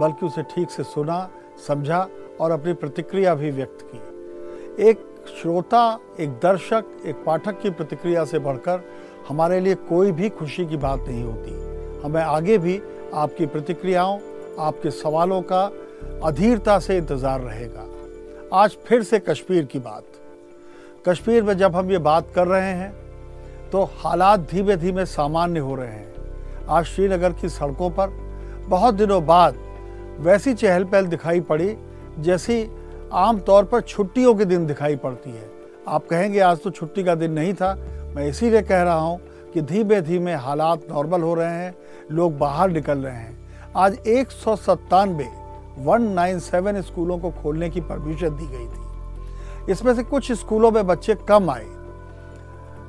बल्कि उसे ठीक से सुना, समझा और अपनी प्रतिक्रिया भी व्यक्त की। एक श्रोता, एक दर्शक, एक पाठक की प्रतिक्रिया से बढ़कर हमारे लिए कोई भी खुशी की बात नहीं होती। हमें आगे भी आपकी प्रतिक्रियाओं, आपके सवालों का अधीरता से इंतज़ार रहेगा। आज फिर से कश्मीर की बात। कश्मीर में जब हम ये बात कर रहे हैं तो हालात धीमे धीमे सामान्य हो रहे हैं। आज श्रीनगर की सड़कों पर बहुत दिनों बाद वैसी चहल पहल दिखाई पड़ी, जैसी आम तौर पर छुट्टियों के दिन दिखाई पड़ती है। आप कहेंगे, आज तो छुट्टी का दिन नहीं था। मैं इसीलिए कह रहा हूँ कि धीमे धीमे हालात नॉर्मल हो रहे हैं, लोग बाहर निकल रहे हैं। आज एक सौ सत्तानवे 197 स्कूलों को खोलने की परमिशन दी गई थी। इसमें से कुछ स्कूलों में बच्चे कम आए।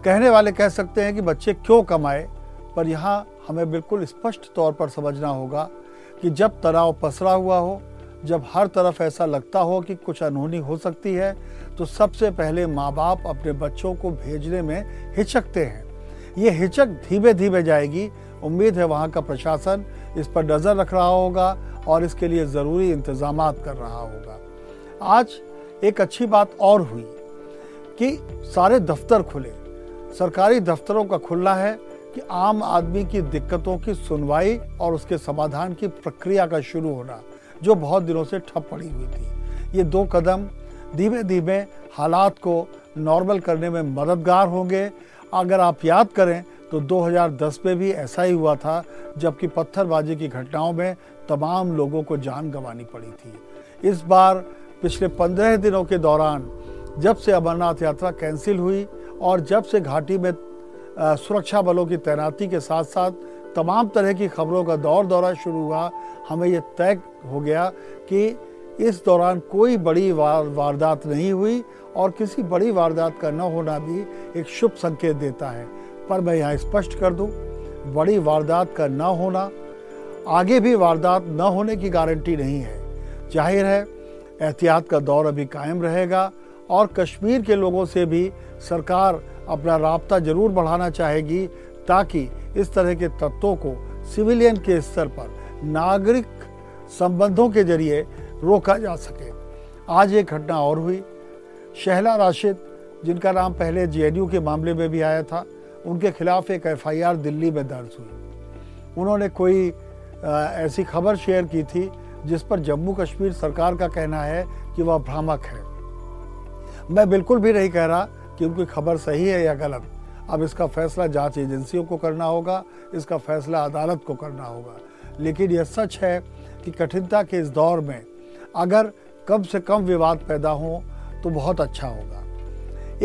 कहने वाले कह सकते हैं कि बच्चे क्यों कम आए, पर यहाँ हमें बिल्कुल स्पष्ट तौर पर समझना होगा कि जब तनाव पसरा हुआ हो, जब हर तरफ़ ऐसा लगता हो कि कुछ अनहोनी हो सकती है तो सबसे पहले माँ बाप अपने बच्चों को भेजने में हिचकते हैं। ये हिचक धीमे धीमे जाएगी। उम्मीद है वहाँ का प्रशासन इस पर नज़र रख रहा होगा और इसके लिए ज़रूरी इंतज़ाम कर रहा होगा। आज एक अच्छी बात और हुई कि सारे दफ्तर खुले। सरकारी दफ्तरों का खुलना है कि आम आदमी की दिक्कतों की सुनवाई और उसके समाधान की प्रक्रिया का शुरू होना, जो बहुत दिनों से ठप पड़ी हुई थी। ये दो कदम धीमे धीमे हालात को नॉर्मल करने में मददगार होंगे। अगर आप याद करें तो 2010 में भी ऐसा ही हुआ था, जबकि पत्थरबाजी की घटनाओं में तमाम लोगों को जान गंवानी पड़ी थी। इस बार पिछले पंद्रह दिनों के दौरान, जब से अमरनाथ यात्रा कैंसिल हुई और जब से घाटी में सुरक्षा बलों की तैनाती के साथ साथ तमाम तरह की खबरों का दौर दौरा शुरू हुआ। हमें यह तय हो गया कि इस दौरान कोई बड़ी वार, वारदात नहीं हुई और किसी बड़ी वारदात का न होना भी एक शुभ संकेत देता है। पर मैं यहाँ स्पष्ट कर दूँ बड़ी वारदात का न होना आगे भी वारदात न होने की गारंटी नहीं है। ज़ाहिर है एहतियात का दौर अभी कायम रहेगा। और कश्मीर के लोगों से भी सरकार अपना रबता ज़रूर बढ़ाना चाहेगी ताकि इस तरह के तत्वों को सिविलियन के स्तर पर नागरिक संबंधों के ज़रिए रोका जा सके। आज एक घटना और हुई। शहला राशिद, जिनका नाम पहले जेएनयू के मामले में भी आया था, उनके खिलाफ एक एफआईआर दिल्ली में दर्ज हुई। उन्होंने कोई ऐसी खबर शेयर की थी जिस पर जम्मू कश्मीर सरकार का कहना है कि वह भ्रामक है। मैं बिल्कुल भी नहीं कह रहा कि उनकी खबर सही है या गलत। अब इसका फैसला जाँच एजेंसियों को करना होगा, इसका फैसला अदालत को करना होगा। लेकिन यह सच है कि कठिनता के इस दौर में अगर कम से कम विवाद पैदा हो तो बहुत अच्छा होगा।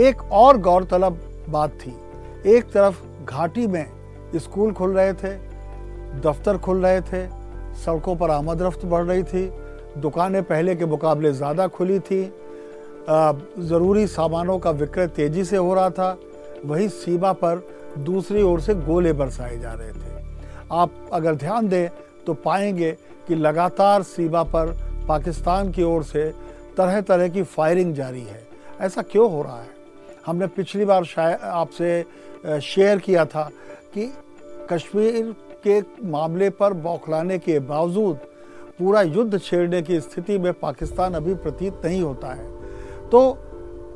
एक और गौरतलब बात थी। एक तरफ़ घाटी में स्कूल खुल रहे थे, दफ्तर खुल रहे थे, सड़कों पर आमद रफ्त बढ़ रही थी, दुकानें पहले के मुकाबले ज़्यादा खुली थी ज़रूरी सामानों का विक्रय तेज़ी से हो रहा था। वही सीमा पर दूसरी ओर से गोले बरसाए जा रहे थे। आप अगर ध्यान दें तो पाएँगे कि लगातार सीमा पर पाकिस्तान की ओर से तरह तरह की फायरिंग जारी है। ऐसा क्यों हो रहा है? हमने पिछली बार शायद आपसे शेयर किया था कि कश्मीर के मामले पर बौखलाने के बावजूद पूरा युद्ध छेड़ने की स्थिति में पाकिस्तान अभी प्रतीत नहीं होता है। तो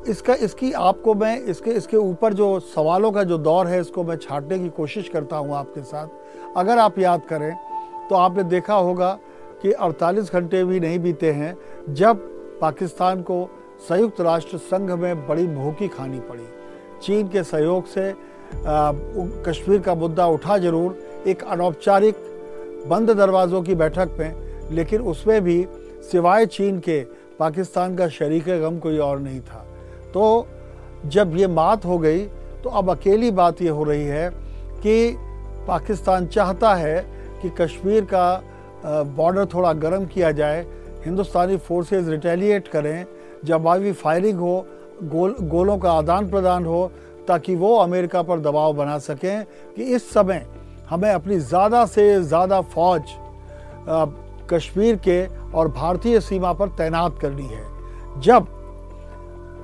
इसका, इसकी आपको मैं, इसके इसके ऊपर जो सवालों का जो दौर है, इसको मैं छाटने की कोशिश करता हूँ आपके साथ। अगर आप याद करें तो आपने देखा होगा कि 48 घंटे भी नहीं बीते हैं, जब पाकिस्तान को संयुक्त राष्ट्र संघ में बड़ी भूखी खानी पड़ी। चीन के सहयोग से कश्मीर का मुद्दा उठा ज़रूर, एक अनौपचारिक बंद दरवाज़ों की बैठक में, लेकिन उसमें भी सिवाय चीन के पाकिस्तान का शरीक गम कोई और नहीं था। तो जब ये बात हो गई तो अब अकेली बात ये हो रही है कि पाकिस्तान चाहता है कि कश्मीर का बॉर्डर थोड़ा गर्म किया जाए, हिंदुस्तानी फोर्सेस रिटेलिएट करें जवाबी फायरिंग हो, गोल, गोलों का आदान प्रदान हो, ताकि वो अमेरिका पर दबाव बना सकें कि इस समय हमें अपनी ज़्यादा से ज़्यादा फौज कश्मीर के और भारतीय सीमा पर तैनात करनी है। जब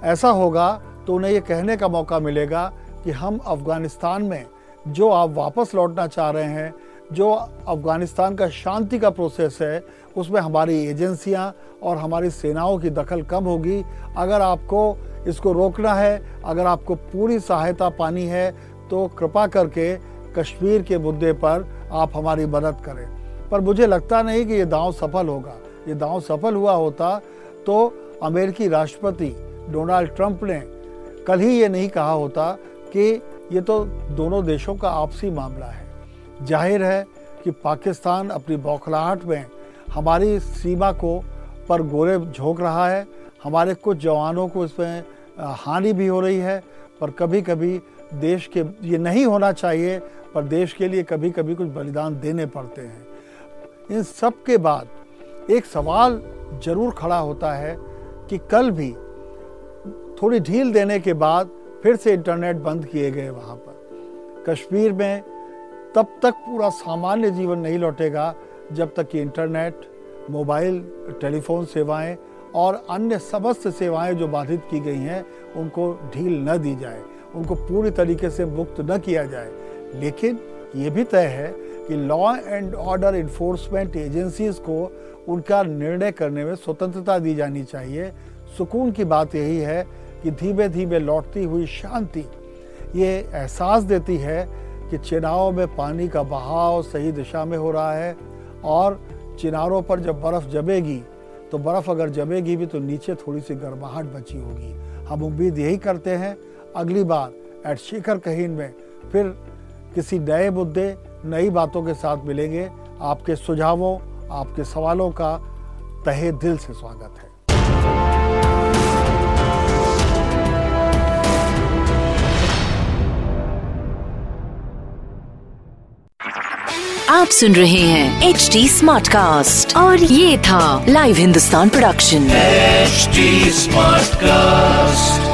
ऐसा होगा तो उन्हें ये कहने का मौका मिलेगा कि हम अफ़गानिस्तान में, जो आप वापस लौटना चाह रहे हैं, जो अफ़गानिस्तान का शांति का प्रोसेस है, उसमें हमारी एजेंसियाँ और हमारी सेनाओं की दखल कम होगी। अगर आपको इसको रोकना है, अगर आपको पूरी सहायता पानी है तो कृपा करके कश्मीर के मुद्दे पर आप हमारी मदद करें। पर मुझे लगता नहीं कि ये दांव सफल होगा। ये दांव सफल हुआ होता तो अमेरिकी राष्ट्रपति डोनाल्ड ट्रंप ने कल ही ये नहीं कहा होता कि ये तो दोनों देशों का आपसी मामला है। ज़ाहिर है कि पाकिस्तान अपनी बौखलाहट में हमारी सीमा को पर गोरे झोंक रहा है। हमारे कुछ जवानों को इसमें हानि भी हो रही है, पर कभी कभी देश के, ये नहीं होना चाहिए, पर देश के लिए कभी कभी कुछ बलिदान देने पड़ते हैं। इन सब के बाद एक सवाल ज़रूर खड़ा होता है कि कल भी थोड़ी ढील देने के बाद फिर से इंटरनेट बंद किए गए वहाँ पर। कश्मीर में तब तक पूरा सामान्य जीवन नहीं लौटेगा जब तक कि इंटरनेट, मोबाइल, टेलीफोन सेवाएँ और अन्य समस्त सेवाएँ जो बाधित की गई हैं, उनको ढील न दी जाए, उनको पूरी तरीके से मुक्त न किया जाए। लेकिन ये भी तय है कि law and order enforcement agencies को उनका निर्णय करने में स्वतंत्रता दी जानी चाहिए। सुकून की बात यही है कि धीमे धीमे लौटती हुई शांति, ये एहसास देती है कि चिनाव में पानी का बहाव सही दिशा में हो रहा है और चिनारों पर जब बर्फ़ जमेगी तो बर्फ़ अगर जमेगी भी तो नीचे थोड़ी सी गर्माहट बची होगी। हम उम्मीद यही करते हैं। अगली बार, एट शिखर कहीन में, फिर किसी नए मुद्दे नई बातों के साथ मिलेंगे। आपके सुझावों आपके सवालों का तहे दिल से स्वागत है। आप सुन रहे हैं एच डी स्मार्ट कास्ट और ये था live Hindustan production HD smartcast